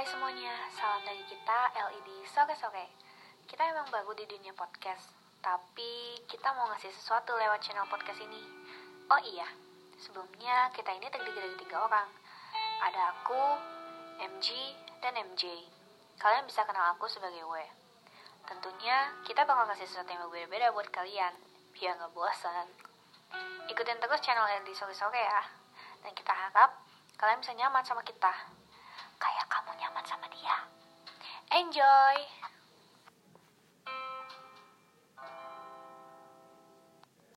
Hai semuanya, salam dari kita LED Soke Soke. Kita emang baru di dunia podcast, tapi kita mau ngasih sesuatu lewat channel podcast ini. Oh iya, sebelumnya kita ini terdiri dari tiga orang. Ada aku, MG, dan MJ. Kalian bisa kenal aku sebagai W. Tentunya kita bakal kasih sesuatu yang berbeda-beda buat kalian, biar nggak bosan. Ikutin terus channel LED Soke Soke ya. Dan kita harap kalian bisa nyaman sama kita. Kayak kamu nyaman sama dia. Enjoy!